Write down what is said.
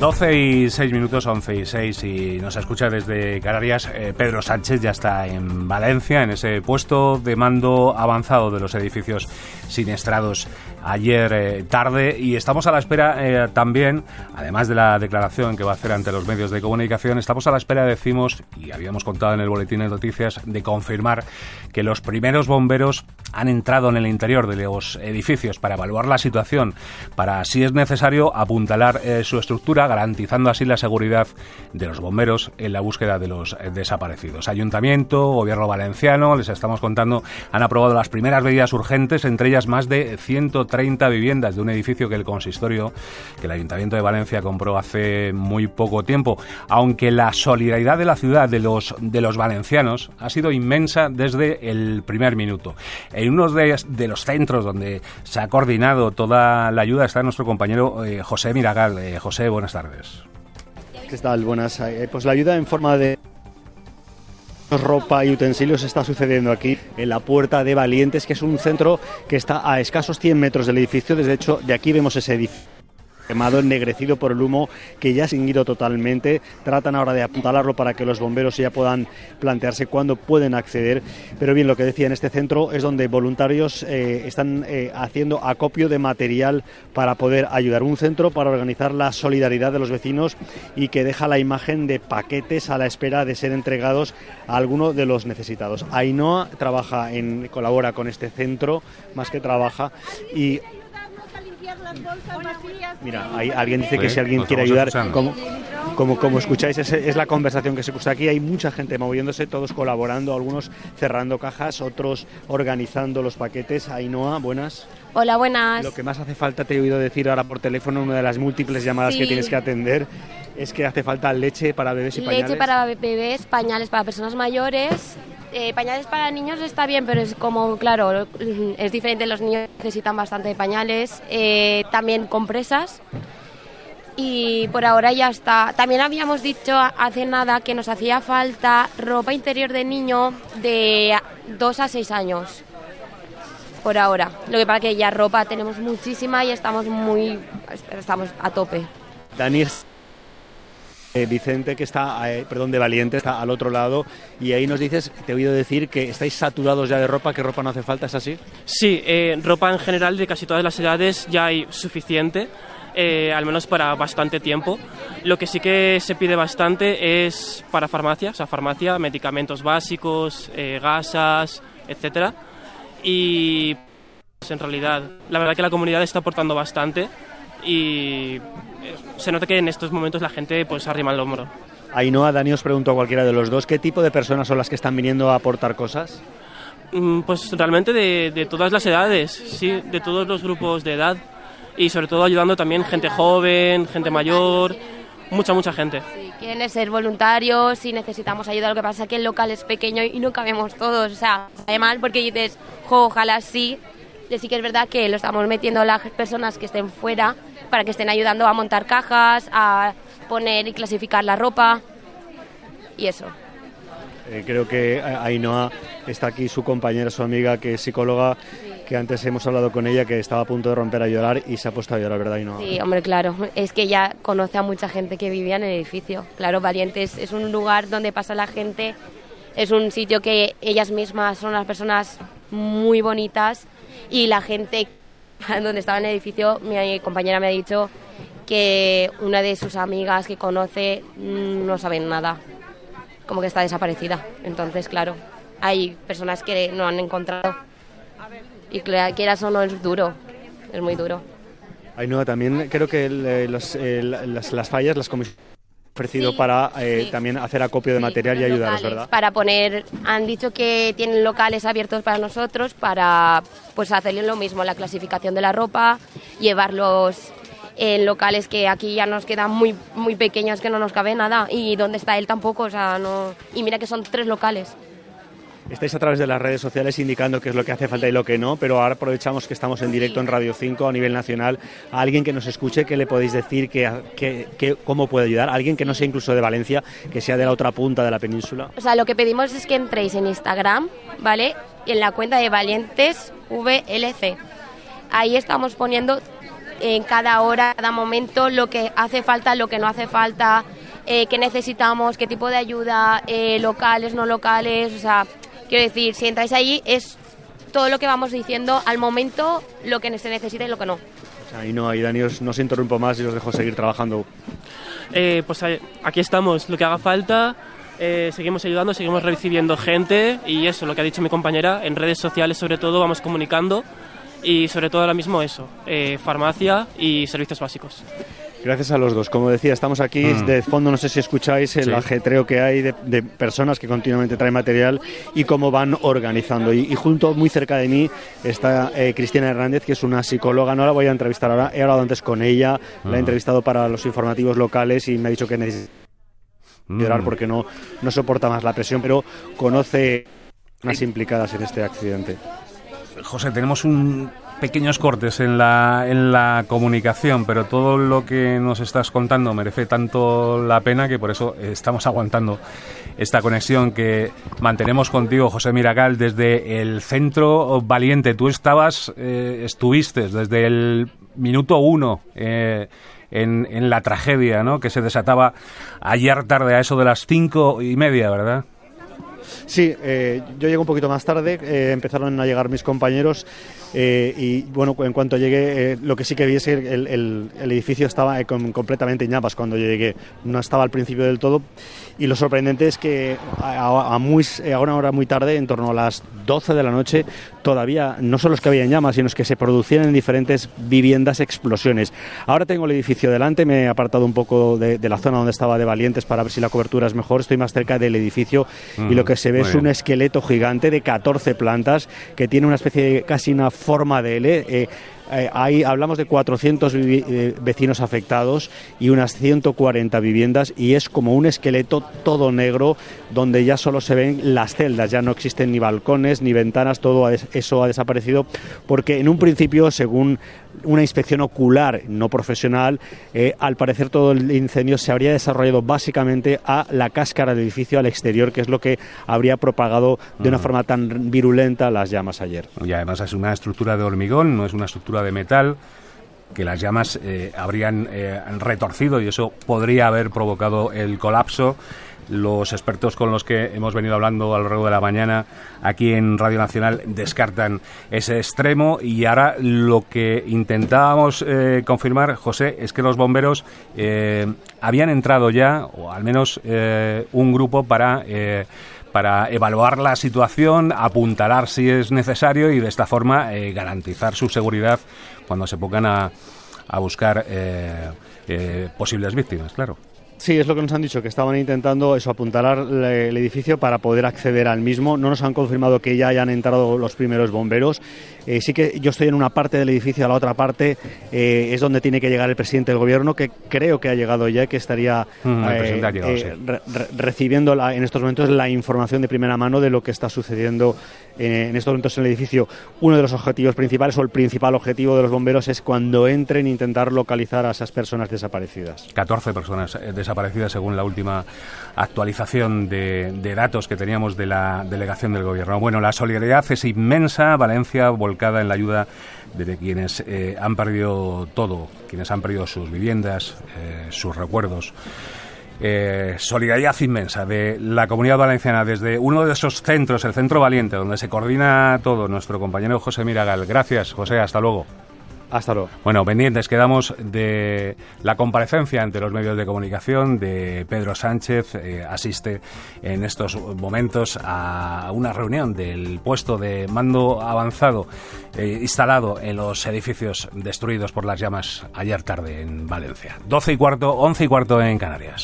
12 y 6 minutos, 11 y 6, y nos escucha desde Canarias. Eh, Pedro Sánchez ya está en Valencia, en ese puesto de mando avanzado de los edificios siniestrados ayer eh, tarde y estamos a la espera eh, también, además de la declaración que va a hacer ante los medios de comunicación, estamos a la espera, decimos, y habíamos contado en el boletín de noticias, de confirmar que los primeros bomberos han entrado en el interior de los edificios para evaluar la situación, para, si es necesario, apuntalar eh, su estructura, garantizando así la seguridad de los bomberos en la búsqueda de los desaparecidos. Ayuntamiento, Gobierno valenciano, les estamos contando, han aprobado las primeras medidas urgentes, entre ellas más de 130 30 viviendas de un edificio que el consistorio, que el Ayuntamiento de Valencia compró hace muy poco tiempo. Aunque la solidaridad de la ciudad, de los, de los valencianos, ha sido inmensa desde el primer minuto. En uno de, los centros donde se ha coordinado toda la ayuda está nuestro compañero eh, José Miragal. Eh, José, buenas tardes. ¿Qué tal? Buenas. Eh, pues la ayuda en forma de ropa y utensilios está sucediendo aquí en la Puerta de Valientes, que es un centro que está a escasos 100 metros del edificio. Desde hecho, de aquí vemos ese edificio quemado, ennegrecido por el humo que ya ha seguido totalmente. Tratan ahora de apuntalarlo para que los bomberos ya puedan plantearse cuándo pueden acceder. Pero bien, lo que decía en este centro es donde voluntarios eh, están eh, haciendo acopio de material para poder ayudar. Un centro para organizar la solidaridad de los vecinos y que deja la imagen de paquetes a la espera de ser entregados a alguno de los necesitados. Ainhoa trabaja en, colabora con este centro, más que trabaja, y Mira, hay, alguien dice que si alguien quiere ayudar, como, como, como, escucháis, es, la conversación que se escucha aquí. Hay mucha gente moviéndose, todos colaborando, algunos cerrando cajas, otros organizando los paquetes. Ainhoa, buenas. Hola, buenas. Lo que más hace falta, te he oído decir ahora por teléfono, una de las múltiples llamadas que tienes que atender, es que hace falta leche para bebés y pañales. Leche para bebés, pañales para personas mayores eh, pañales para niños está bien, pero es como, claro, es diferente, los niños necesitan bastante pañales, eh, también compresas y por ahora ya está. También habíamos dicho hace nada que nos hacía falta ropa interior de niño de 2 a 6 años. Por ahora. Lo que pasa que ya ropa tenemos muchísima y estamos muy estamos a tope. Daniel eh, Vicente, que está, eh, perdón, de Valiente, está al otro lado, y ahí nos dices, te he oído decir que estáis saturados ya de ropa, que ropa no hace falta, ¿es así? Sí, eh, ropa en general de casi todas las edades ya hay suficiente. al menos para bastante tiempo. Lo que sí que se pide bastante es para farmacia, o sea, farmacia, medicamentos básicos, gasas, etcétera. Y pues, en realidad, la verdad que la comunidad está aportando bastante y se nota que en estos momentos la gente pues arrima el hombro. Ainhoa, Dani os pregunto a cualquiera de los dos, ¿qué tipo de personas son las que están viniendo a aportar cosas? Mm, pues realmente de, todas las edades, sí, de todos los grupos de edad y sobre todo ayudando también gente joven, gente mayor, mucha, mucha gente. Sí, quieren ser voluntarios y necesitamos ayuda. Lo que pasa es que el local es pequeño y no cabemos todos. O sea, sale mal porque dices, ojalá sí. Sí que es verdad que lo estamos metiendo a las personas que estén fuera para que estén ayudando a montar cajas, a poner y clasificar la ropa y eso. Eh, creo que Ainhoa está aquí, su compañera, su amiga, que es psicóloga, que antes hemos hablado con ella, que estaba a punto de romper a llorar y se ha puesto a llorar, ¿verdad, Ainhoa? Sí, hombre, claro. Es que ella conoce a mucha gente que vivía en el edificio. Claro, Valientes es un lugar donde pasa la gente, es un sitio que ellas mismas son unas personas muy bonitas y la gente donde estaba en el edificio, mi compañera me ha dicho que una de sus amigas que conoce mm, no saben nada, como que está desaparecida. Entonces, claro, hay personas que no han encontrado. Y quieras o no, es duro, es muy duro. no también creo que eh, las, las fallas, las comisiones ofrecido para eh, también hacer acopio de material y ayudaros, ¿verdad? Para poner, han dicho que tienen locales abiertos para nosotros para pues hacerle lo mismo, la clasificación de la ropa, llevarlos en locales que aquí ya nos quedan muy muy pequeños que no nos cabe nada y donde está él tampoco, o sea, no y mira que son tres locales. Estáis a través de las redes sociales indicando qué es lo que hace falta y lo que no, pero ahora aprovechamos que estamos en directo en Radio 5 a nivel nacional. A alguien que nos escuche, ¿qué le podéis decir que, cómo puede ayudar? Alguien que no sea incluso de Valencia, que sea de la otra punta de la península. O sea, lo que pedimos es que entréis en Instagram, ¿vale? En la cuenta de Valientes VLC. Ahí estamos poniendo en cada hora, cada momento, lo que hace falta, lo que no hace falta, eh, qué necesitamos, qué tipo de ayuda, eh, locales, no locales, o sea, quiero decir, si entráis allí es todo lo que vamos diciendo al momento, lo que se necesita y lo que no. Ahí no, ahí Dani, os, no os interrumpo más y os dejo seguir trabajando. Eh, pues aquí estamos, lo que haga falta, eh, seguimos ayudando, seguimos recibiendo gente y eso, lo que ha dicho mi compañera, en redes sociales sobre todo vamos comunicando y sobre todo ahora mismo eso, eh, farmacia y servicios básicos. Gracias a los dos. Como decía, estamos aquí mm. de fondo, no sé si escucháis el ajetreo que hay de, personas que continuamente traen material y cómo van organizando. Y, junto, muy cerca de mí, está eh, Cristina Hernández, que es una psicóloga. No la voy a entrevistar ahora, he hablado antes con ella, la he mm. entrevistado para los informativos locales y me ha dicho que necesita llorar mm. porque no, no soporta más la presión, pero conoce las implicadas en este accidente. José, tenemos un pequeños cortes en la, en la comunicación, pero todo lo que nos estás contando merece tanto la pena que por eso estamos aguantando esta conexión que mantenemos contigo, José Miracal, desde el Centro Valiente. Tú estabas, eh, estuviste desde el minuto uno. Eh, en, en, la tragedia ¿no? que se desataba ayer tarde a eso de las cinco y media, ¿verdad? Sí, eh, yo llego un poquito más tarde, eh, empezaron a llegar mis compañeros eh, y bueno, en cuanto llegué, lo que sí que vi es que el, edificio estaba completamente en llamas cuando yo llegué, no estaba al principio del todo y lo sorprendente es que a, muy, a una hora muy tarde, en torno a las 12 de la noche, todavía no solo es que había llamas, sino que se producían en diferentes viviendas explosiones. Ahora tengo el edificio delante, me he apartado un poco de, la zona donde estaba de Valientes para ver si la cobertura es mejor, estoy más cerca del edificio y lo que se ve es un esqueleto gigante de 14 plantas que tiene una especie de casi una forma de L. Eh, eh, hablamos de 400 eh, vecinos afectados y unas 140 viviendas y es como un esqueleto todo negro donde ya solo se ven las celdas, ya no existen ni balcones ni ventanas, todo eso ha desaparecido porque en un principio, según una inspección ocular no profesional, eh, al parecer todo el incendio se habría desarrollado básicamente a la cáscara del edificio al exterior, que es lo que habría propagado de una mm. forma tan virulenta las llamas ayer. Y además es una estructura de hormigón, no es una estructura de metal que las llamas eh, habrían eh, retorcido y eso podría haber provocado el colapso los expertos con los que hemos venido hablando a lo largo de la mañana aquí en Radio Nacional descartan ese extremo y ahora lo que intentábamos eh, confirmar, José, es que los bomberos eh, habían entrado ya, o al menos eh, un grupo para para evaluar la situación, apuntalar si es necesario y de esta forma garantizar su seguridad cuando se pongan a, a buscar posibles víctimas, claro. Sí, es lo que nos han dicho, que estaban intentando eso, apuntalar el edificio para poder acceder al mismo. No nos han confirmado que ya hayan entrado los primeros bomberos. Eh, sí que yo estoy en una parte del edificio, a la otra parte eh, es donde tiene que llegar el presidente del gobierno, que creo que ha llegado ya, que estaría eh, recibiendo en estos momentos la información de primera mano de lo que está sucediendo en estos momentos en el edificio. Uno de los objetivos principales o el principal objetivo de los bomberos es cuando entren intentar localizar a esas personas desaparecidas. 14 personas desaparecidas según la última actualización de, datos que teníamos de la delegación del gobierno. Bueno, la solidaridad es inmensa. Valencia en la ayuda de quienes eh, han perdido todo, quienes han perdido sus viviendas, eh, sus recuerdos. Eh, solidaridad inmensa de la comunidad valenciana desde uno de esos centros, el Centro Valiente, donde se coordina todo, nuestro compañero José Miragal. Gracias, José, hasta luego. Hasta luego. Bueno, pendientes quedamos de la comparecencia ante los medios de comunicación de Pedro Sánchez. Eh, asiste en estos momentos a una reunión del puesto de mando avanzado eh, instalado en los edificios destruidos por las llamas ayer tarde en Valencia. 12 y cuarto, 11 y cuarto en Canarias.